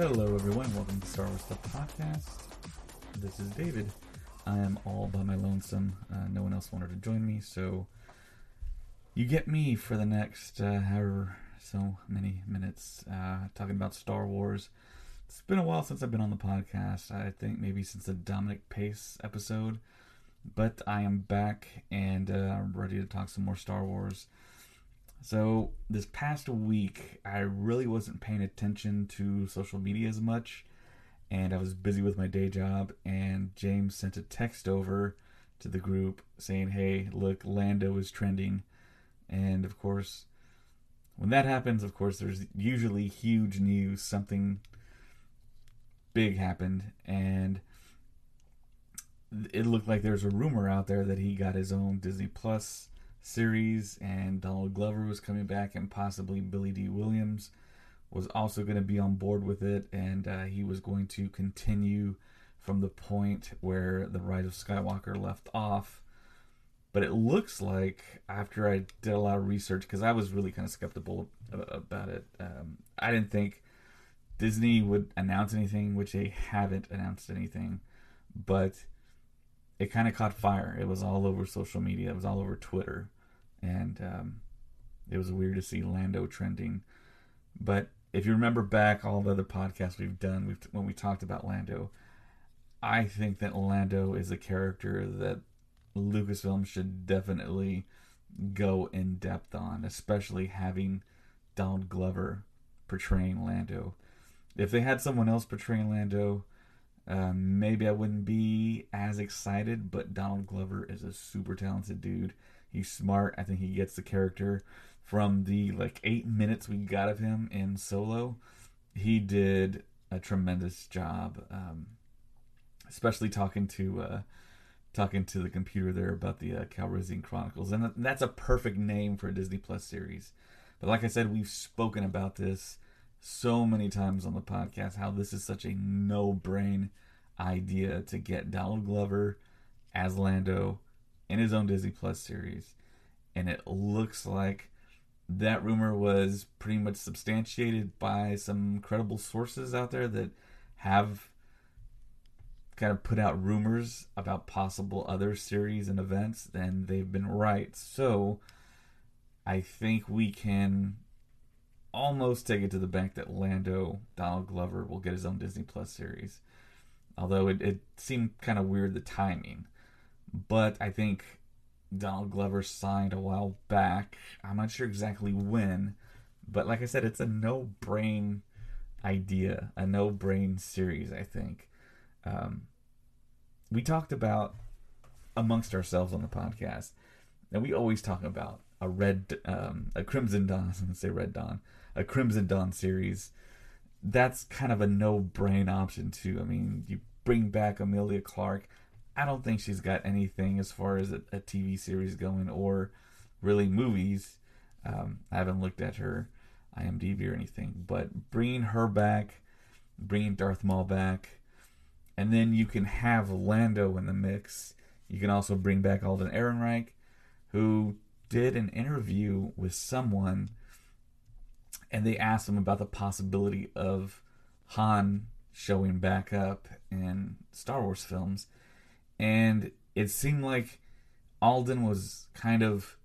Hello, everyone. Welcome to Star Wars Stuff Podcast. This is David. I am all by my lonesome. Uh, no one else wanted to join me, so you get me for the next uh, however so many minutes uh, talking about Star Wars. It's been a while since I've been on the podcast. I think maybe since the Dominic Pace episode, but I am back and uh, I'm ready to talk some more Star Wars. So, this past week, I really wasn't paying attention to social media as much, and I was busy with my day job. And James sent a text over to the group saying, Hey, look, Lando is trending. And of course, when that happens, of course, there's usually huge news. Something big happened, and it looked like there's a rumor out there that he got his own Disney Plus series, and Donald Glover was coming back, and possibly Billy Dee Williams was also going to be on board with it, and uh, he was going to continue from the point where the Rise of Skywalker left off. But it looks like after I did a lot of research, because I was really kind of skeptical about it, um, I didn't think Disney would announce anything, which they haven't announced anything. But it kind of caught fire. It was all over social media. It was all over Twitter, and um, it was weird to see Lando trending. But if you remember back all the other podcasts we've done, we've, when we talked about Lando, I think that Lando is a character that Lucasfilm should definitely go in depth on, especially having Donald Glover portraying Lando. If they had someone else portraying Lando, um, maybe I wouldn't be as excited, but Donald Glover is a super talented dude. He's smart. I think he gets the character from the like eight minutes we got of him in Solo. He did a tremendous job, um, especially talking to uh, talking to the computer there about the uh, Calrissian Chronicles, and that's a perfect name for a Disney Plus series. But like I said, we've spoken about this so many times on the podcast how this is such a no brain idea to get Donald Glover as Lando in his own Disney Plus series. And it looks like that rumor was pretty much substantiated by some credible sources out there that have kind of put out rumors about possible other series and events, and they've been right. So I think we can almost take it to the bank that Lando Donald Glover will get his own Disney Plus series. Although it, it seemed kind of weird the timing. But I think Donald Glover signed a while back. I'm not sure exactly when. But like I said, it's a no brain idea, a no brain series, I think. Um, we talked about amongst ourselves on the podcast, and we always talk about a red, um, a Crimson Dawn, I was going to say Red Dawn, a Crimson Dawn series, that's kind of a no-brain option too. I mean, you bring back Emilia Clarke. I don't think she's got anything as far as a, a TV series going or really movies. Um, I haven't looked at her IMDb or anything, but bringing her back, bringing Darth Maul back, and then you can have Lando in the mix. You can also bring back Alden Ehrenreich, who did an interview with someone and they asked him about the possibility of Han showing back up in Star Wars films, and it seemed like Alden was kind of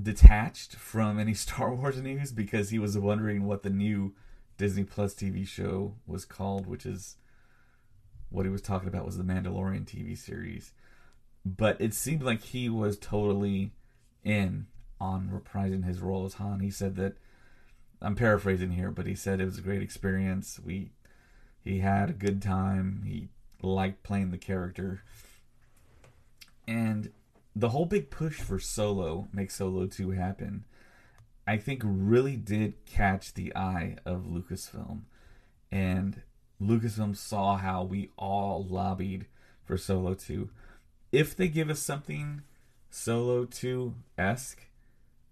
detached from any Star Wars news because he was wondering what the new Disney Plus TV show was called, which is what he was talking about was the Mandalorian TV series. but it seemed like he was totally in on reprising his role as Han. He said that I'm paraphrasing here, but he said it was a great experience. We he had a good time. He liked playing the character. And the whole big push for Solo, make Solo 2 happen, I think really did catch the eye of Lucasfilm. And Lucasfilm saw how we all lobbied for Solo 2. If they give us something Solo 2 esque,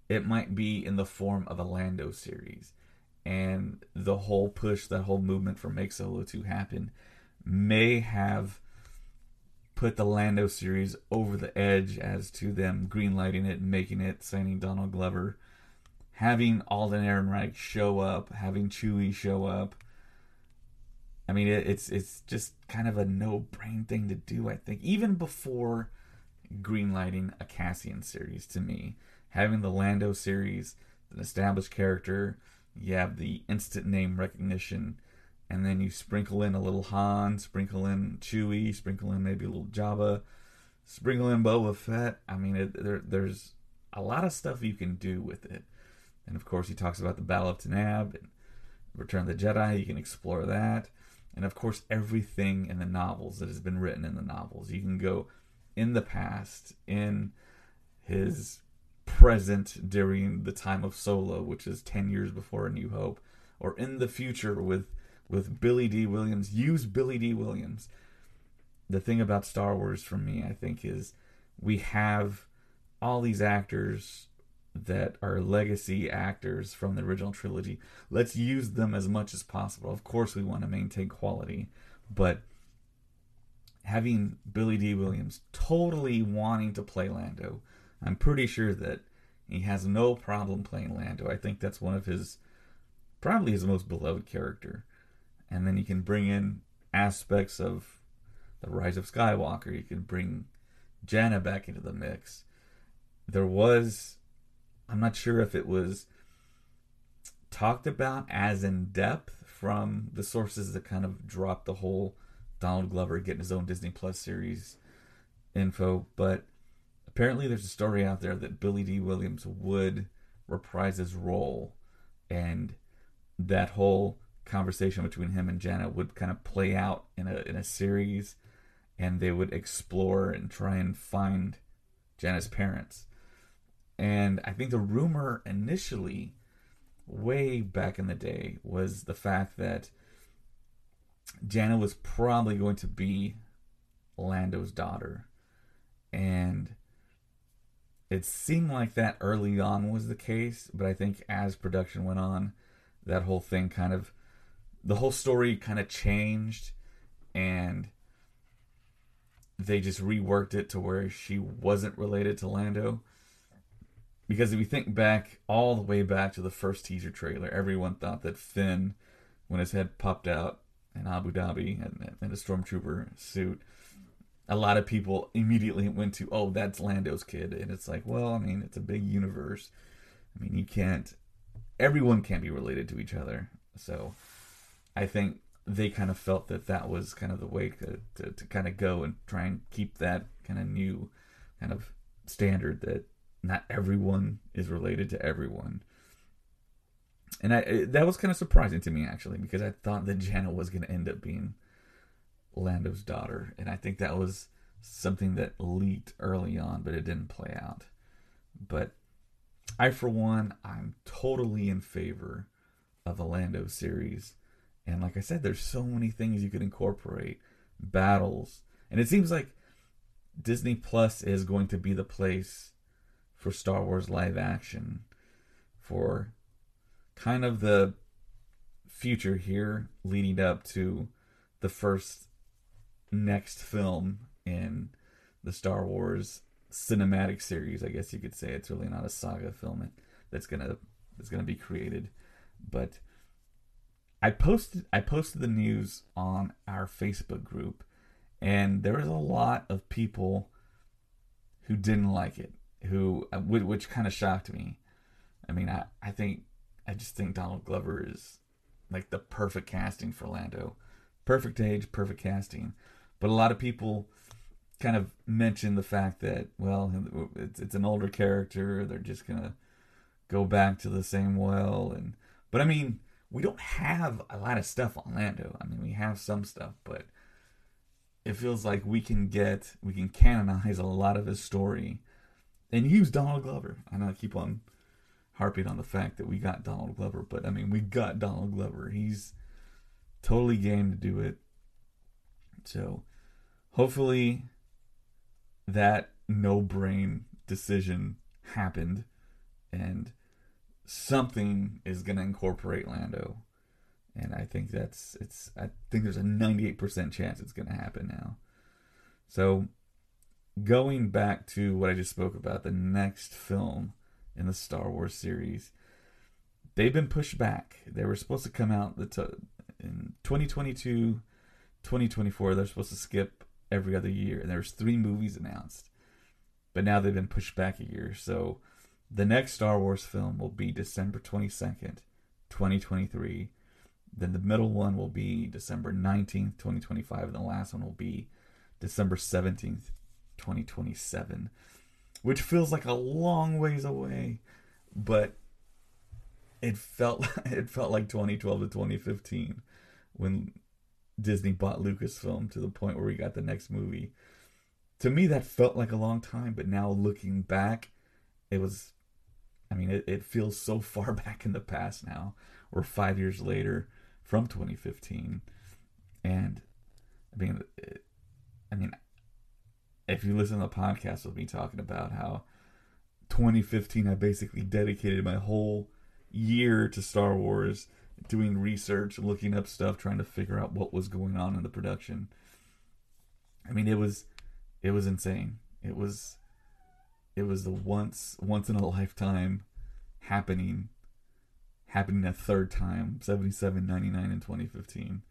it might be in the form of a Lando series. And the whole push, that whole movement for Make Solo 2 happen, may have put the Lando series over the edge as to them greenlighting it, making it, signing Donald Glover, having Alden Ehrenreich show up, having Chewie show up. I mean, it, it's it's just kind of a no brain thing to do. I think even before greenlighting a Cassian series, to me, having the Lando series, an established character, you have the instant name recognition, and then you sprinkle in a little Han, sprinkle in Chewie, sprinkle in maybe a little Jabba, sprinkle in Boba Fett. I mean, it, there, there's a lot of stuff you can do with it. And of course, he talks about the Battle of Tanaab and Return of the Jedi. You can explore that. And of course, everything in the novels that has been written in the novels. You can go in the past, in his present during the time of Solo, which is 10 years before A New Hope, or in the future with with Billy Dee Williams. Use Billy Dee Williams. The thing about Star Wars for me, I think, is we have all these actors that are legacy actors from the original trilogy. Let's use them as much as possible. Of course, we want to maintain quality, but having Billy Dee Williams totally wanting to play Lando, I'm pretty sure that he has no problem playing Lando. I think that's one of his, probably his most beloved character. And then you can bring in aspects of the Rise of Skywalker. You can bring Jannah back into the mix. There was, I'm not sure if it was talked about as in depth from the sources that kind of dropped the whole Donald Glover getting his own Disney Plus series info, but apparently there's a story out there that Billy Dee Williams would reprise his role and that whole conversation between him and Jannah would kind of play out in a in a series and they would explore and try and find Jannah's parents. And I think the rumor initially way back in the day was the fact that Jannah was probably going to be Lando's daughter. And it seemed like that early on was the case, but I think as production went on, that whole thing kind of the whole story kind of changed and they just reworked it to where she wasn't related to Lando. Because if you think back all the way back to the first teaser trailer, everyone thought that Finn, when his head popped out in Abu Dhabi and in a stormtrooper suit, a lot of people immediately went to, oh, that's Lando's kid. And it's like, well, I mean, it's a big universe. I mean, you can't, everyone can't be related to each other. So I think they kind of felt that that was kind of the way to, to, to kind of go and try and keep that kind of new kind of standard that not everyone is related to everyone. And I, that was kind of surprising to me actually because I thought that Jannah was going to end up being Lando's daughter, and I think that was something that leaked early on, but it didn't play out. But I, for one, I'm totally in favor of the Lando series. And like I said, there's so many things you could incorporate battles. And it seems like Disney Plus is going to be the place for Star Wars live action for kind of the future here leading up to the first next film in the Star Wars cinematic series. I guess you could say it's really not a saga film that's gonna that's gonna be created, but I posted I posted the news on our Facebook group, and there was a lot of people who didn't like it, who which kind of shocked me. I mean, I I think I just think Donald Glover is like the perfect casting for Lando, perfect age, perfect casting. But a lot of people kind of mentioned the fact that well, it's it's an older character. They're just gonna go back to the same well, and but I mean, we don't have a lot of stuff on Lando. I mean, we have some stuff, but it feels like we can get we can canonize a lot of his story and use Donald Glover. I know I keep on harping on the fact that we got Donald Glover, but I mean we got Donald Glover. He's totally game to do it. So hopefully that no brain decision happened and something is going to incorporate Lando. And I think that's it's I think there's a 98% chance it's going to happen now. So going back to what I just spoke about, the next film in the Star Wars series, they've been pushed back. They were supposed to come out the t- in 2022, 2024. They're supposed to skip every other year, and there's three movies announced, but now they've been pushed back a year. So the next Star Wars film will be December 22nd, 2023. Then the middle one will be December 19th, 2025, and the last one will be December 17th, 2027, which feels like a long ways away, but it felt it felt like 2012 to 2015 when Disney bought Lucasfilm to the point where we got the next movie. To me, that felt like a long time, but now looking back, it was. I mean, it, it feels so far back in the past now. We're five years later from 2015, and I mean, it, I mean, if you listen to the podcast with me talking about how 2015 I basically dedicated my whole year to Star Wars, doing research, looking up stuff, trying to figure out what was going on in the production. I mean, it was it was insane. It was it was the once once in a lifetime happening happening a third time 77 99 in 2015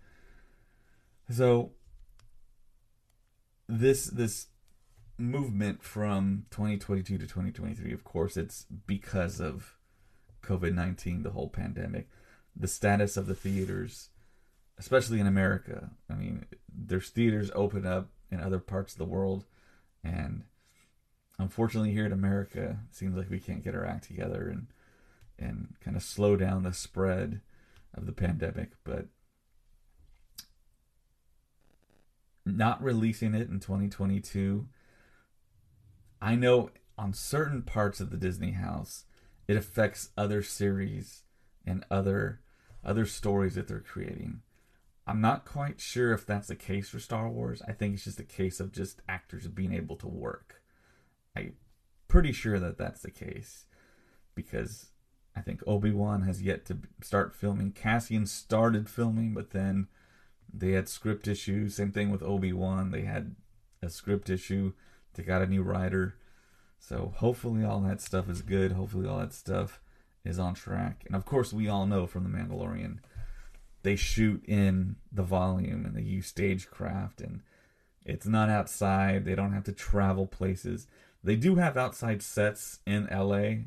so this this movement from 2022 to 2023, of course, it's because of COVID 19, the whole pandemic, the status of the theaters, especially in America. I mean, there's theaters open up in other parts of the world, and unfortunately, here in America, it seems like we can't get our act together and and kind of slow down the spread of the pandemic. But not releasing it in 2022 I know on certain parts of the Disney house, it affects other series and other other stories that they're creating. I'm not quite sure if that's the case for Star Wars. I think it's just a case of just actors being able to work. I'm pretty sure that that's the case because I think Obi Wan has yet to start filming. Cassian started filming, but then they had script issues. Same thing with Obi Wan. They had a script issue. They got a new writer. So hopefully all that stuff is good. Hopefully all that stuff is on track. And of course, we all know from The Mandalorian, they shoot in the volume and they use stagecraft and it's not outside. They don't have to travel places. They do have outside sets in LA,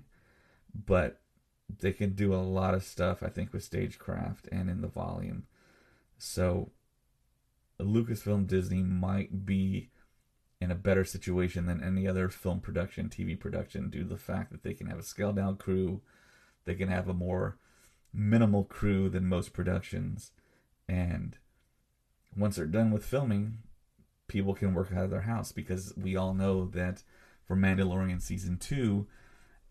but they can do a lot of stuff, I think, with stagecraft and in the volume. So Lucasfilm Disney might be in a better situation than any other film production, TV production, due to the fact that they can have a scaled down crew, they can have a more minimal crew than most productions, and once they're done with filming, people can work out of their house because we all know that for Mandalorian season two,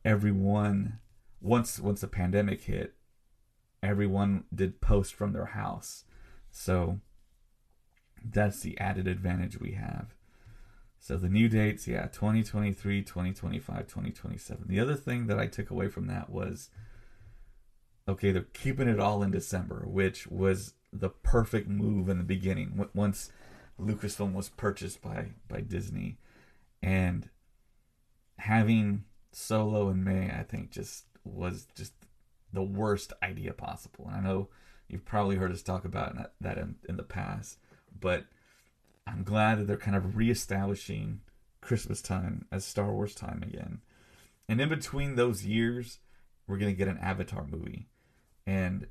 everyone once once the pandemic hit, everyone did post from their house. So that's the added advantage we have. So the new dates, yeah, 2023, 2025, 2027. The other thing that I took away from that was okay, they're keeping it all in December, which was the perfect move in the beginning once Lucasfilm was purchased by by Disney and having Solo in May, I think just was just the worst idea possible. And I know you've probably heard us talk about that in, in the past, but I'm glad that they're kind of reestablishing Christmas time as Star Wars time again. And in between those years, we're going to get an Avatar movie. And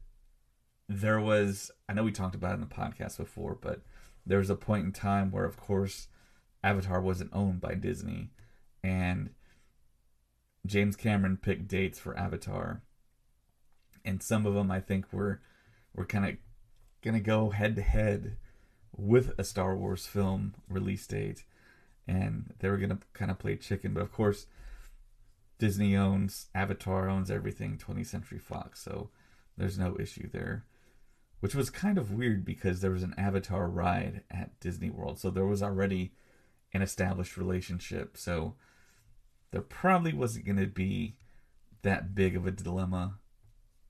there was, I know we talked about it in the podcast before, but there was a point in time where, of course, Avatar wasn't owned by Disney, and James Cameron picked dates for Avatar, and some of them I think were were kind of gonna go head to head with a Star Wars film release date, and they were gonna kind of play chicken. But of course, Disney owns Avatar, owns everything 20th Century Fox, so there's no issue there. Which was kind of weird because there was an Avatar ride at Disney World, so there was already an established relationship. So there probably wasn't going to be that big of a dilemma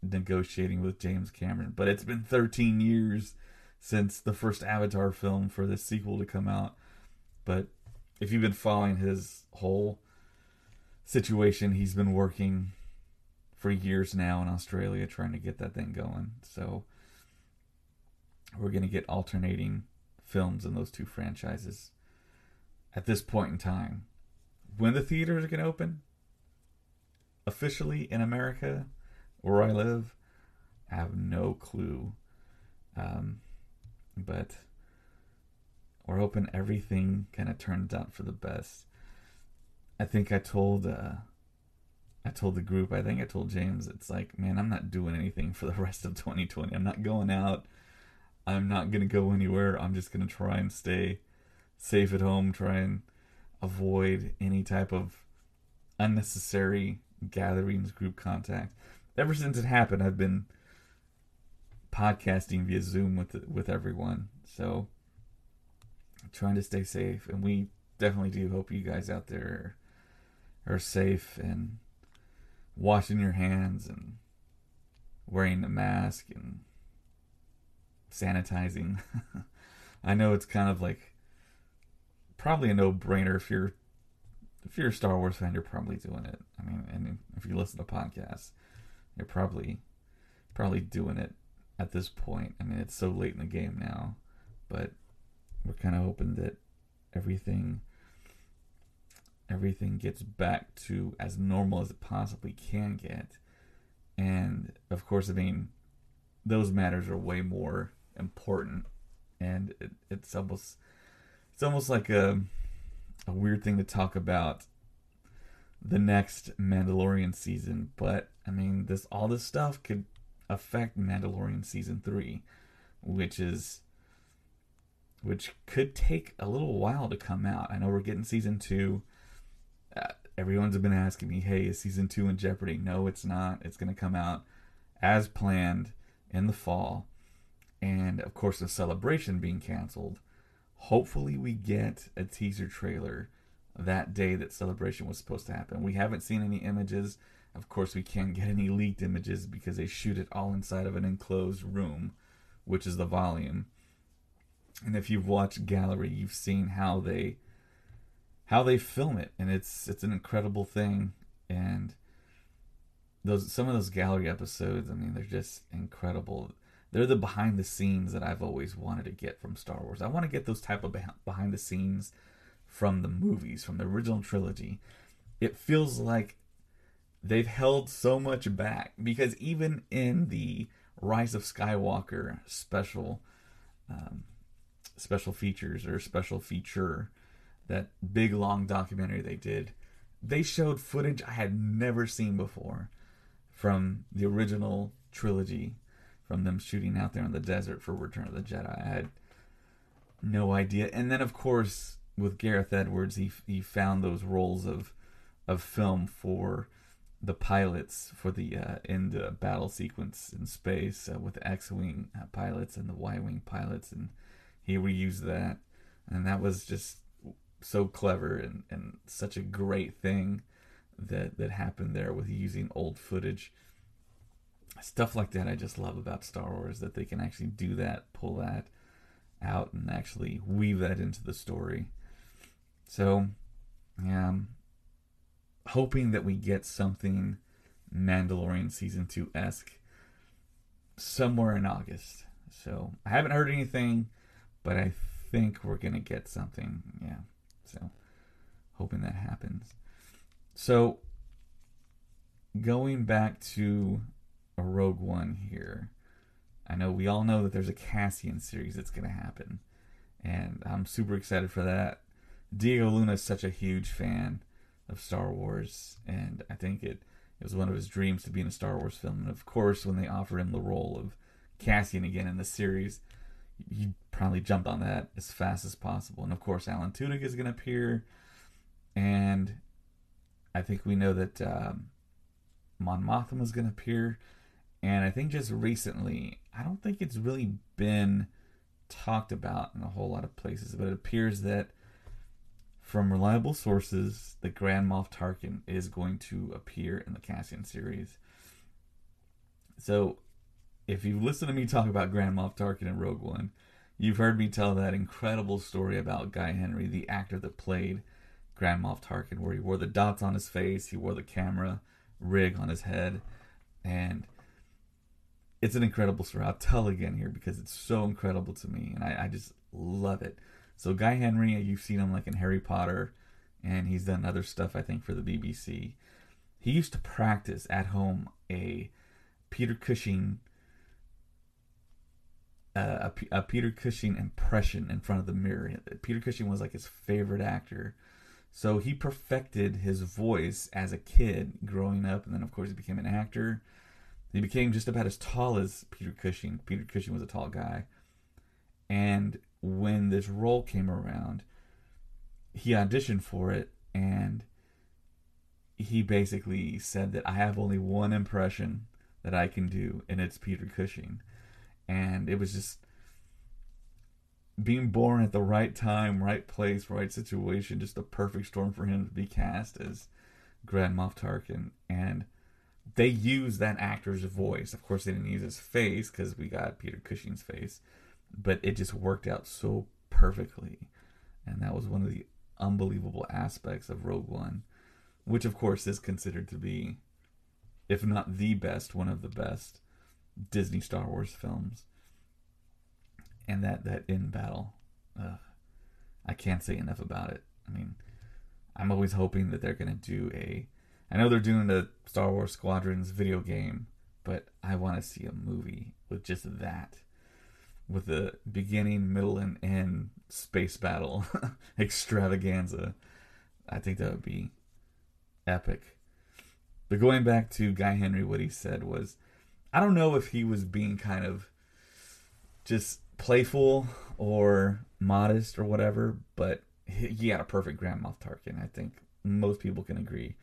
negotiating with James Cameron. But it's been 13 years since the first Avatar film for the sequel to come out. But if you've been following his whole situation, he's been working for years now in Australia trying to get that thing going. So we're going to get alternating films in those two franchises at this point in time. When the theaters are going to open officially in America, where I live, I have no clue. Um, but we're hoping everything kind of turns out for the best. I think I told uh, I told the group, I think I told James, it's like, man, I'm not doing anything for the rest of 2020. I'm not going out. I'm not to go anywhere. I'm just to try and stay safe at home, try and avoid any type of unnecessary gatherings, group contact. Ever since it happened, I've been podcasting via Zoom with with everyone. So trying to stay safe, and we definitely do hope you guys out there are, safe and washing your hands and wearing a mask and sanitizing. I know it's kind of like probably a no-brainer if you're if you're a Star Wars fan, you're probably doing it. I mean, and if you listen to podcasts, you're probably probably doing it at this point. I mean, it's so late in the game now, but we're kind of hoping that everything everything gets back to as normal as it possibly can get. And of course, I mean, those matters are way more important, and it, it's almost it's almost like a a weird thing to talk about the next Mandalorian season, but I mean, this all this stuff could affect Mandalorian season three, which is which could take a little while to come out. I know we're getting season two. Uh, everyone's been asking me, "Hey, is season two in jeopardy?" No, it's not. It's going to come out as planned in the fall, and of course, the celebration being canceled. Hopefully, we get a teaser trailer that day that celebration was supposed to happen. We haven't seen any images. Of course, we can't get any leaked images because they shoot it all inside of an enclosed room, which is the volume. And if you've watched Gallery, you've seen how they how they film it, and it's it's an incredible thing. And those some of those gallery episodes, I mean, they're just incredible. They're the behind the scenes that I've always wanted to get from Star Wars. I want to get those type of behind the scenes from the movies, from the original trilogy. It feels like they've held so much back because even in the Rise of Skywalker special um, special features or special feature, that big long documentary they did, they showed footage I had never seen before from the original trilogy, from them shooting out there in the desert for Return of the Jedi. I had no idea. And then, of course, with Gareth Edwards, he he found those rolls of of film for the pilots for the uh, end uh, battle sequence in space uh, with the X-wing uh, pilots and the Y-wing pilots, and he reused that, and that was just so clever and, and such a great thing that that happened there with using old footage. Stuff like that I just love about Star Wars that they can actually do that, pull that out, and actually weave that into the story. So, yeah, I'm hoping that we get something Mandalorian season two esque somewhere in August. So I haven't heard anything but I think we're gonna get something. Yeah, so hoping that happens. So going back to a Rogue One here, I know we all know that there's a Cassian series that's gonna happen, and I'm super excited for that. Diego Luna is such a huge fan of Star Wars, and I think it, it was one of his dreams to be in a Star Wars film. And of course, when they offered him the role of Cassian again in the series, he probably jumped on that as fast as possible. And of course, Alan Tudyk is going to appear, and I think we know that um, Mon Mothma is going to appear. And I think just recently, I don't think it's really been talked about in a whole lot of places, but it appears that from reliable sources the Grand Moff Tarkin is going to appear in the Cassian series. So, if you've listened to me talk about Grand Moff Tarkin in Rogue One, you've heard me tell that incredible story about Guy Henry, the actor that played Grand Moff Tarkin, where he wore the dots on his face, he wore the camera rig on his head, and it's an incredible story. I'll tell again here because it's so incredible to me, and I, I just love it. So Guy Henry, you've seen him like in Harry Potter, and he's done other stuff I think for the BBC. He used to practice at home a Peter Cushing uh, a, a, Peter Cushing impression in front of the mirror. Peter Cushing was like his favorite actor. So he perfected his voice as a kid growing up, and then of course he became an actor. He became just about as tall as Peter Cushing. Peter Cushing was a tall guy. And when this role came around, he auditioned for it and he basically said that I have only one impression that I can do, and it's Peter Cushing. And it was just being born at the right time, right place, right situation, just a perfect storm for him to be cast as Grand Moff Tarkin. And they used that actor's voice. Of course, they didn't use his face because we got Peter Cushing's face, but it just worked out so perfectly. And that was one of the unbelievable aspects of Rogue One, which, of course, is considered to be, if not the best, one of the best Disney Star Wars films. And that, that in battle, uh, I can't say enough about it. I mean, I'm always hoping that they're going to do a I know they're doing the Star Wars Squadrons video game, but I want to see a movie with just that. With the beginning, middle, and end space battle extravaganza. I think that would be epic. But going back to Guy Henry, what he said was I don't know if he was being kind of just playful or modest or whatever, but he had a perfect Grand Moff Tarkin. I think most people can agree.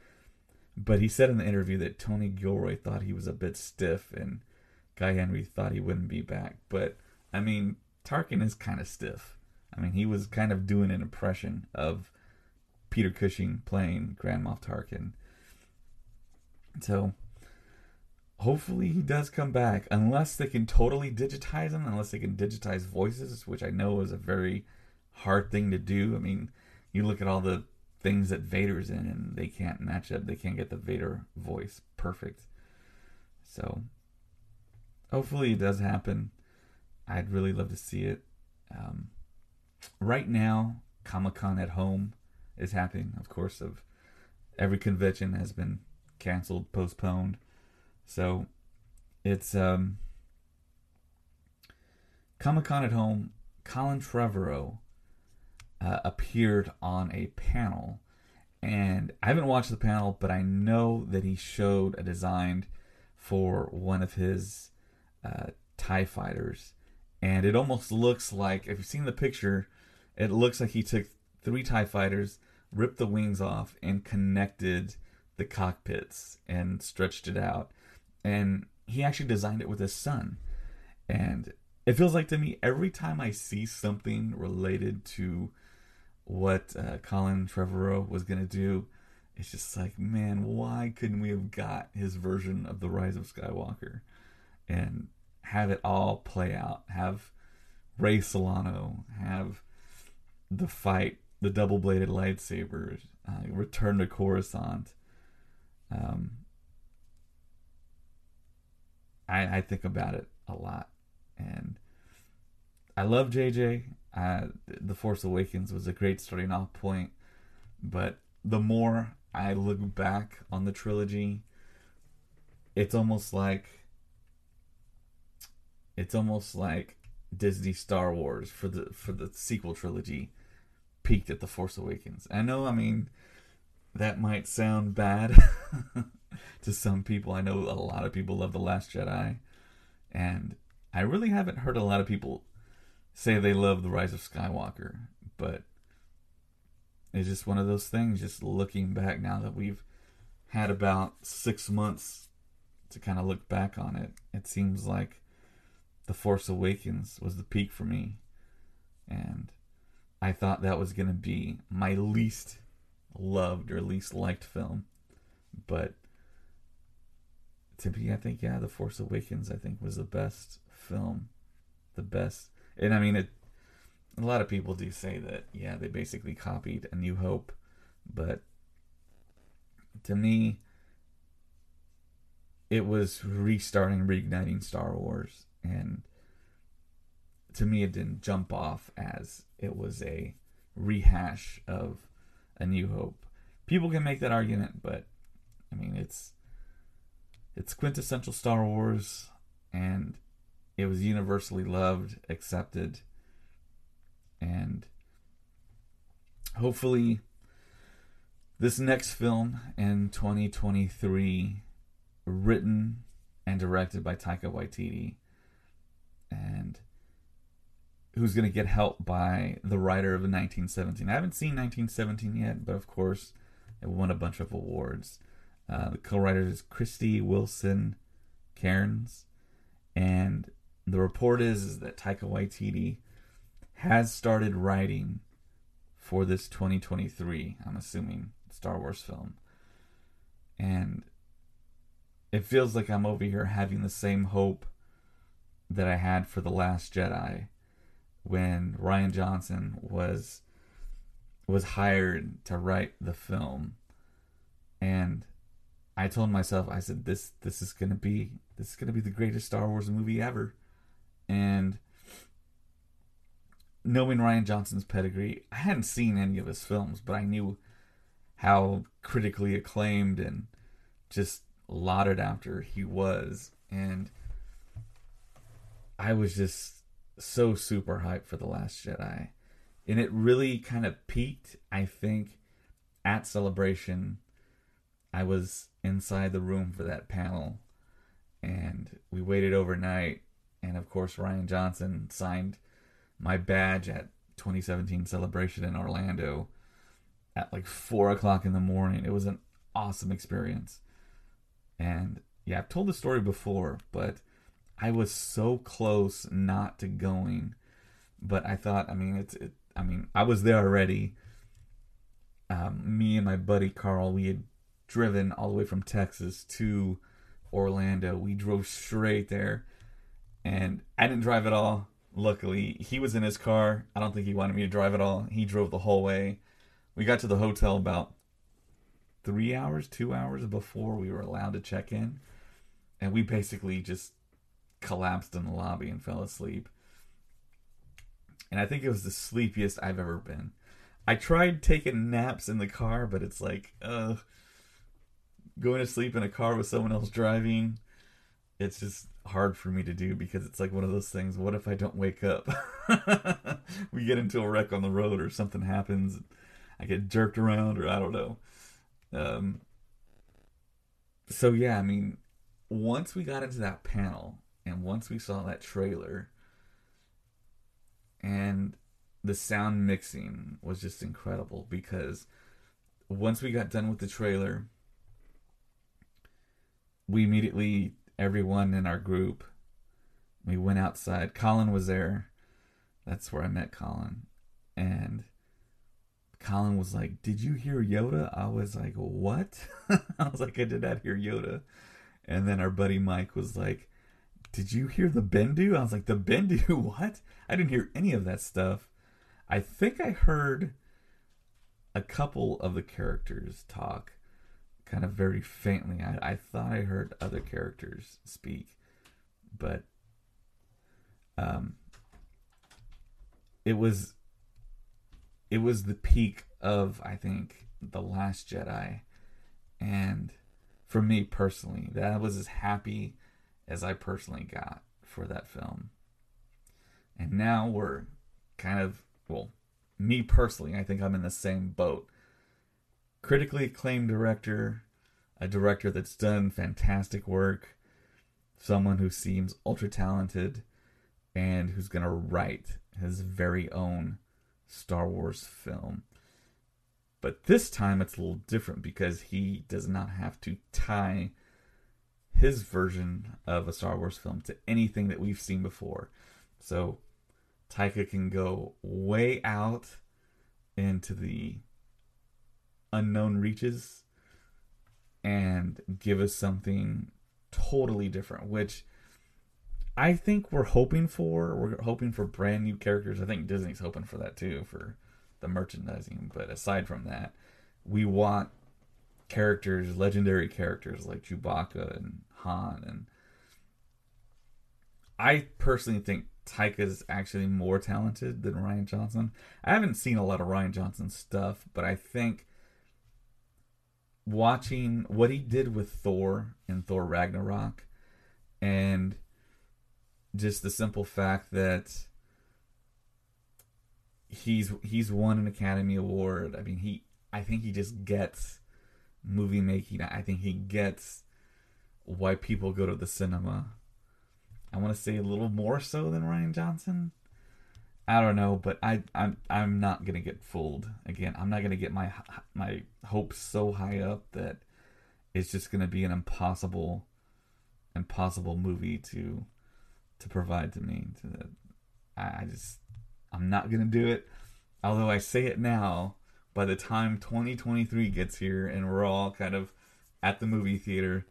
But he said in the interview that Tony Gilroy thought he was a bit stiff and Guy Henry thought he wouldn't be back. But I mean, Tarkin is kind of stiff. I mean, he was kind of doing an impression of Peter Cushing playing Grand Moff Tarkin. So hopefully he does come back, unless they can totally digitize him, unless they can digitize voices, which I know is a very hard thing to do. I mean, you look at all the things that Vader's in, and they can't match up. They can't get the Vader voice perfect. So, hopefully, it does happen. I'd really love to see it. Um, right now, Comic Con at home is happening. Of course, of every convention has been canceled, postponed. So, it's um, Comic Con at home. Colin Trevorrow uh, appeared on a panel. And I haven't watched the panel, but I know that he showed a design for one of his uh, TIE fighters. And it almost looks like, if you've seen the picture, it looks like he took three TIE fighters, ripped the wings off, and connected the cockpits and stretched it out. And he actually designed it with his son. And it feels like to me every time I see something related to what uh, Colin Trevorrow was gonna do. It's just like, man, why couldn't we have got his version of the Rise of Skywalker and have it all play out? Have Ray Solano have the fight, the double-bladed lightsabers, uh, return to Coruscant. Um, I, I think about it a lot, and I love JJ. Uh, the Force Awakens was a great starting off point, but the more I look back on the trilogy, it's almost like it's almost like Disney Star Wars for the for the sequel trilogy peaked at The Force Awakens. I know, I mean, that might sound bad to some people. I know a lot of people love The Last Jedi. And I really haven't heard a lot of people say they love The Rise of Skywalker. But it's just one of those things, just looking back now that we've had about six months to kind of look back on it. It seems like The Force Awakens was the peak for me. And I thought that was going to be my least loved or least liked film. But to me, I think, yeah, The Force Awakens, I think, was the best film. The best. And I mean, it. a lot of people do say that, yeah, they basically copied A New Hope. But to me, it was restarting, reigniting Star Wars. And to me, it didn't jump off as it was a rehash of A New Hope. People can make that argument, but I mean, it's it's quintessential Star Wars, and it was universally loved, accepted, and hopefully, this next film in 2023, written and directed by Taika Waititi, and who's going to get help by the writer of 1917. I haven't seen 1917 yet, but of course, it won a bunch of awards. Uh, the co-writer is Krysty Wilson Cairns, and the report is, is that Taika Waititi has started writing for this 2023. I'm assuming Star Wars film, and it feels like I'm over here having the same hope that I had for the Last Jedi when Rian Johnson was was hired to write the film and I told myself I said this this is going to be this is going to be the greatest Star Wars movie ever and knowing Rian Johnson's pedigree I hadn't seen any of his films but I knew how critically acclaimed and just lauded after he was and I was just so super hyped for The Last Jedi. And it really kind of peaked, I think, at Celebration. I was inside the room for that panel and we waited overnight. And of course, Rian Johnson signed my badge at 2017 Celebration in Orlando at like four o'clock in the morning. It was an awesome experience. And yeah, I've told the story before, but I was so close not to going, but I thought, I mean, it's, it, I mean, I was there already. Um, me and my buddy Carl, we had driven all the way from Texas to Orlando. We drove straight there, and I didn't drive at all. Luckily, he was in his car. I don't think he wanted me to drive at all. He drove the whole way. We got to the hotel about three hours, two hours before we were allowed to check in, and we basically just collapsed in the lobby and fell asleep. And I think it was the sleepiest I've ever been. I tried taking naps in the car, but it's like, uh, going to sleep in a car with someone else driving, it's just hard for me to do because it's like one of those things. What if I don't wake up? we get into a wreck on the road or something happens. I get jerked around or I don't know. Um, so yeah, I mean, once we got into that panel, and once we saw that trailer, and the sound mixing was just incredible because once we got done with the trailer, we immediately, everyone in our group, we went outside. Colin was there. That's where I met Colin. And Colin was like, Did you hear Yoda? I was like, What? I was like, I did not hear Yoda. And then our buddy Mike was like, did you hear the Bendu? I was like, the Bendu? What? I didn't hear any of that stuff. I think I heard a couple of the characters talk kind of very faintly. I, I thought I heard other characters speak, but um, it was it was the peak of I think the Last Jedi, and for me personally, that was as happy as I personally got for that film. And now we're kind of, well, me personally, I think I'm in the same boat. Critically acclaimed director, a director that's done fantastic work, someone who seems ultra talented, and who's going to write his very own Star Wars film. But this time it's a little different because he does not have to tie his version of a Star Wars film to anything that we've seen before. So Taika can go way out into the unknown reaches and give us something totally different, which I think we're hoping for. We're hoping for brand new characters. I think Disney's hoping for that too for the merchandising. But aside from that, we want characters, legendary characters like Chewbacca and Han. And I personally think Taika is actually more talented than Rian Johnson. I haven't seen a lot of Rian Johnson stuff, but I think watching what he did with Thor in Thor Ragnarok and just the simple fact that he's he's won an Academy Award. I mean, he I think he just gets movie making. I think he gets why people go to the cinema. I want to say a little more so than Rian Johnson. I don't know, but I I'm I'm not gonna get fooled again. I'm not gonna get my my hopes so high up that it's just gonna be an impossible impossible movie to to provide to me. To I, I just I'm not gonna do it. Although I say it now, by the time 2023 gets here and we're all kind of at the movie theater,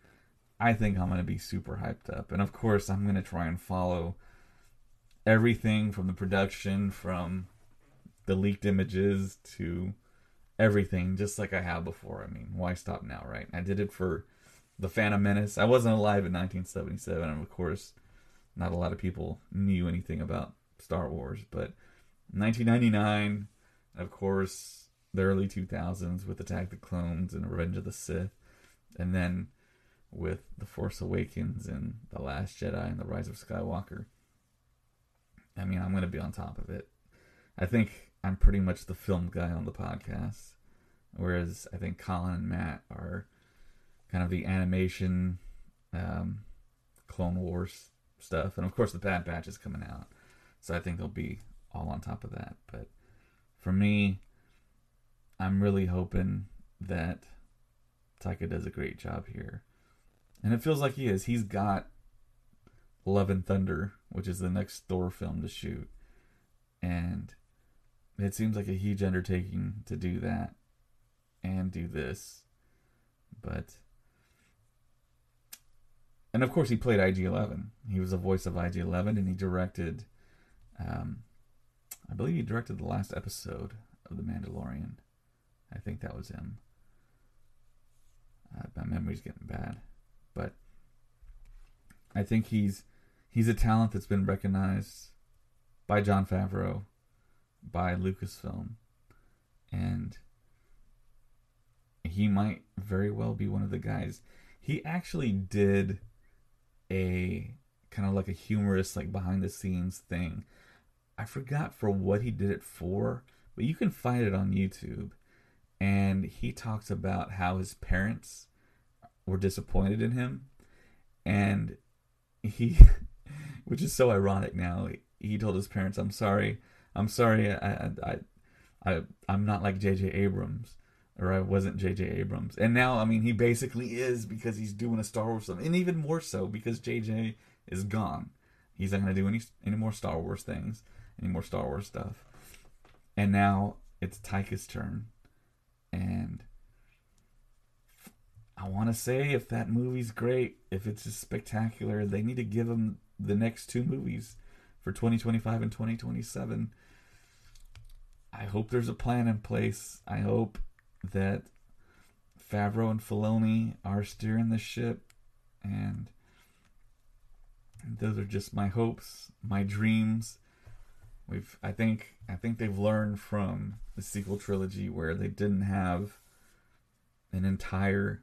I think I'm gonna be super hyped up. And of course, I'm gonna try and follow everything from the production, from the leaked images to everything, just like I have before. I mean, why stop now, right? I did it for the Phantom Menace. I wasn't alive in 1977, and of course, not a lot of people knew anything about Star Wars. But 1999, of course, the early 2000s with Attack the Clones and Revenge of the Sith, and then with The Force Awakens and The Last Jedi and The Rise of Skywalker. I mean, I'm going to be on top of it. I think I'm pretty much the film guy on the podcast, whereas I think Colin and Matt are kind of the animation, um, Clone Wars stuff, and of course the Bad Batch is coming out, so I think they'll be all on top of that. But for me, I'm really hoping that Taika does a great job here, and it feels like he is. He's got Love and Thunder, which is the next Thor film to shoot. And it seems like a huge undertaking to do that and do this. But. And of course, he played IG 11. He was the voice of IG 11, and he directed. Um, I believe he directed the last episode of The Mandalorian. I think that was him. Uh, my memory's getting bad. But I think he's he's a talent that's been recognized by Jon Favreau, by Lucasfilm, and he might very well be one of the guys. He actually did a kind of like a humorous, like behind the scenes thing. I forgot for what he did it for, but you can find it on YouTube. And he talks about how his parents were disappointed in him. And he which is so ironic now. He told his parents, "I'm sorry, I'm sorry, I, I, I, I'm not like J.J. Abrams, or I wasn't J.J. Abrams." And now, I mean, he basically is because he's doing a Star Wars film, and even more so because J.J. is gone. He's not going to do any any more Star Wars things, any more Star Wars stuff. And now it's Taika's turn, and I want to say if that movie's great, if it's just spectacular, they need to give him the next two movies for 2025 and 2027. I hope there's a plan in place. I hope that Favreau and Filoni are steering the ship, and those are just my hopes, my dreams. We've, I think, I think they've learned from the sequel trilogy where they didn't have an entire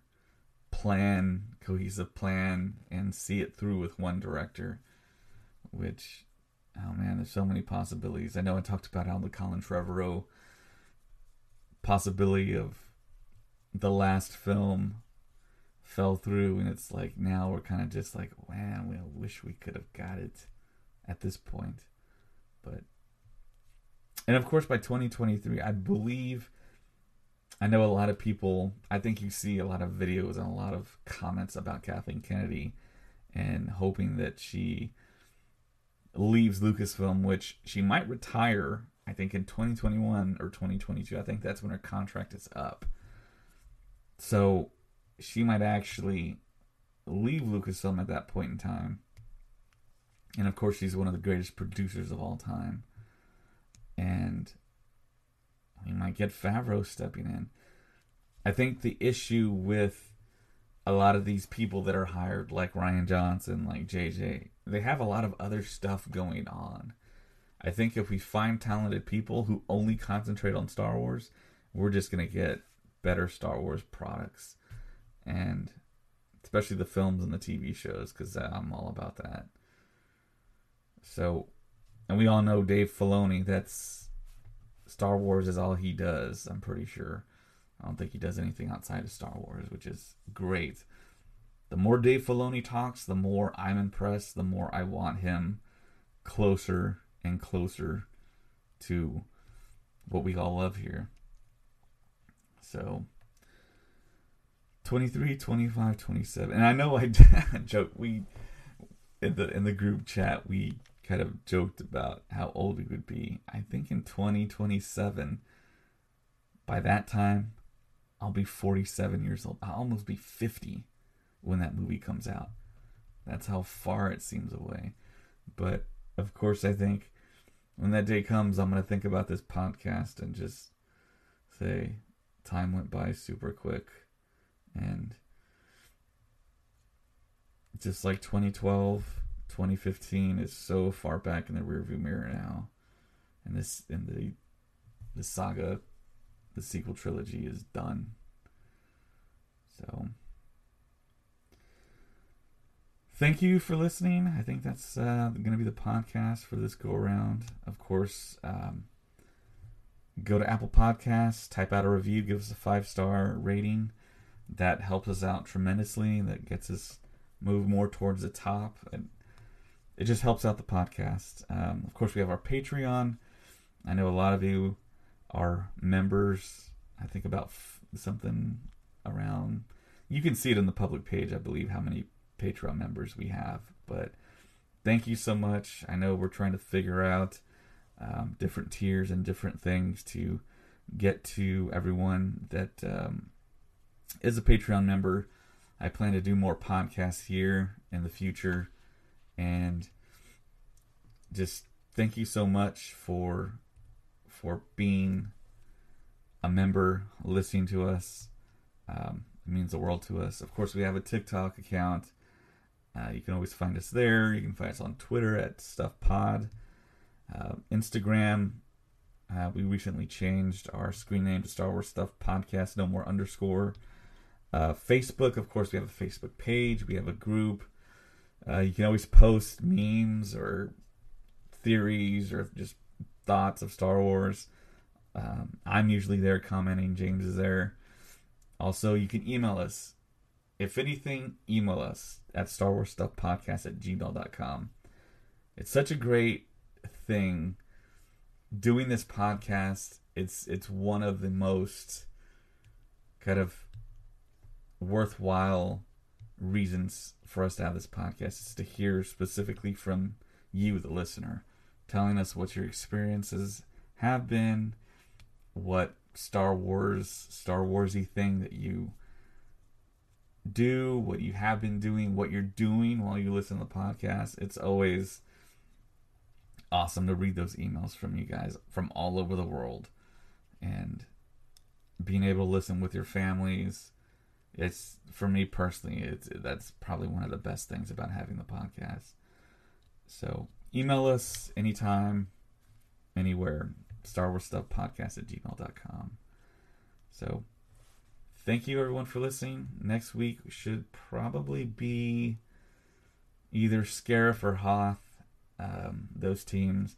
plan, cohesive plan, and see it through with one director, which oh man, there's so many possibilities. I know I talked about how the Colin Trevorrow possibility of the last film fell through, and it's like now we're kind of just like, man, we wish we could have got it at this point, but and of course by 2023, I believe. I know a lot of people. I think you see a lot of videos and a lot of comments about Kathleen Kennedy, and hoping that she leaves Lucasfilm, which she might retire. I think in 2021 or 2022. I think that's when her contract is up. So she might actually leave Lucasfilm at that point in time. And of course, she's one of the greatest producers of all time. And we might get Favreau stepping in. I think the issue with a lot of these people that are hired, like Rian Johnson, like JJ, they have a lot of other stuff going on. I think if we find talented people who only concentrate on Star Wars, we're just going to get better Star Wars products. And especially the films and the TV shows, because uh, I'm all about that. So, and we all know Dave Filoni, that's Star Wars is all he does, I'm pretty sure. I don't think he does anything outside of Star Wars, which is great. The more Dave Filoni talks, the more I'm impressed, the more I want him closer and closer to what we all love here. So 23, 25, 27. And I know I joke we in the in the group chat we kind of joked about how old we would be. I think in 2027 by that time I'll be 47 years old. I'll almost be 50 when that movie comes out. That's how far it seems away. But of course, I think when that day comes, I'm going to think about this podcast and just say, time went by super quick. And it's just like 2012, 2015 is so far back in the rearview mirror now. And this, and the, the saga the sequel trilogy is done. So, thank you for listening. I think that's uh, going to be the podcast for this go around. Of course, um, go to Apple Podcasts, type out a review, give us a five star rating. That helps us out tremendously. That gets us move more towards the top. And it just helps out the podcast. Um, of course, we have our Patreon. I know a lot of you are members. I think about f- something around. You can see it in the public page, I believe, how many Patreon members we have. But thank you so much. I know we're trying to figure out um, different tiers and different things to get to everyone that um, is a Patreon member. I plan to do more podcasts here in the future. And just thank you so much for for being a member, listening to us. Um, it means the world to us. Of course, we have a TikTok account. Uh, you can always find us there. You can find us on Twitter at Stuff Pod. Uh, Instagram, uh, we recently changed our screen name to Star Wars Stuff Podcast, no more underscore. Uh, Facebook, of course, we have a Facebook page. We have a group. Uh, you can always post memes or theories or just thoughts of Star Wars. Um, I'm usually there commenting. James is there. Also, you can email us. If anything, email us at Star Wars Stuff Podcast at gmail.com. It's such a great thing doing this podcast. It's it's one of the most kind of worthwhile reasons for us to have this podcast is to hear specifically from you, the listener telling us what your experiences have been, what Star Wars, Star Warsy thing that you do, what you have been doing, what you're doing while you listen to the podcast. It's always awesome to read those emails from you guys from all over the world and being able to listen with your families. It's for me personally, it's that's probably one of the best things about having the podcast. So email us anytime, anywhere. Star Wars Stuff Podcast at gmail.com. So, thank you everyone for listening. Next week should probably be either Scarif or Hoth. um, those teams.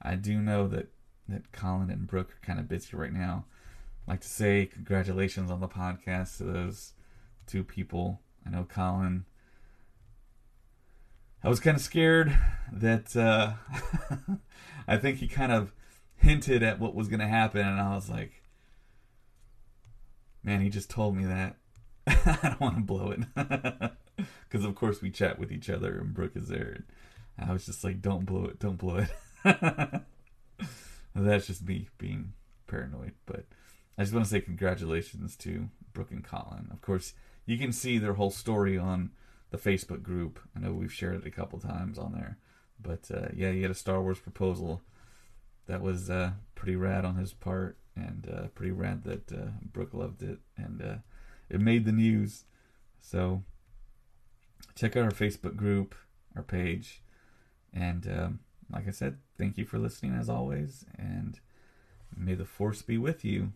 I do know that that Colin and Brooke are kind of busy right now. Like to say congratulations on the podcast to those two people. I know Colin. I was kind of scared that uh, I think he kind of hinted at what was going to happen, and I was like, man, he just told me that. I don't want to blow it. Because, of course, we chat with each other, and Brooke is there. I was just like, don't blow it, don't blow it. That's just me being paranoid. But I just want to say congratulations to Brooke and Colin. Of course, you can see their whole story on the Facebook group. I know we've shared it a couple times on there. But uh, yeah, he had a Star Wars proposal that was uh, pretty rad on his part, and uh, pretty rad that uh, Brooke loved it, and uh, it made the news. So check out our Facebook group, our page, and um, like I said, thank you for listening as always, and may the force be with you.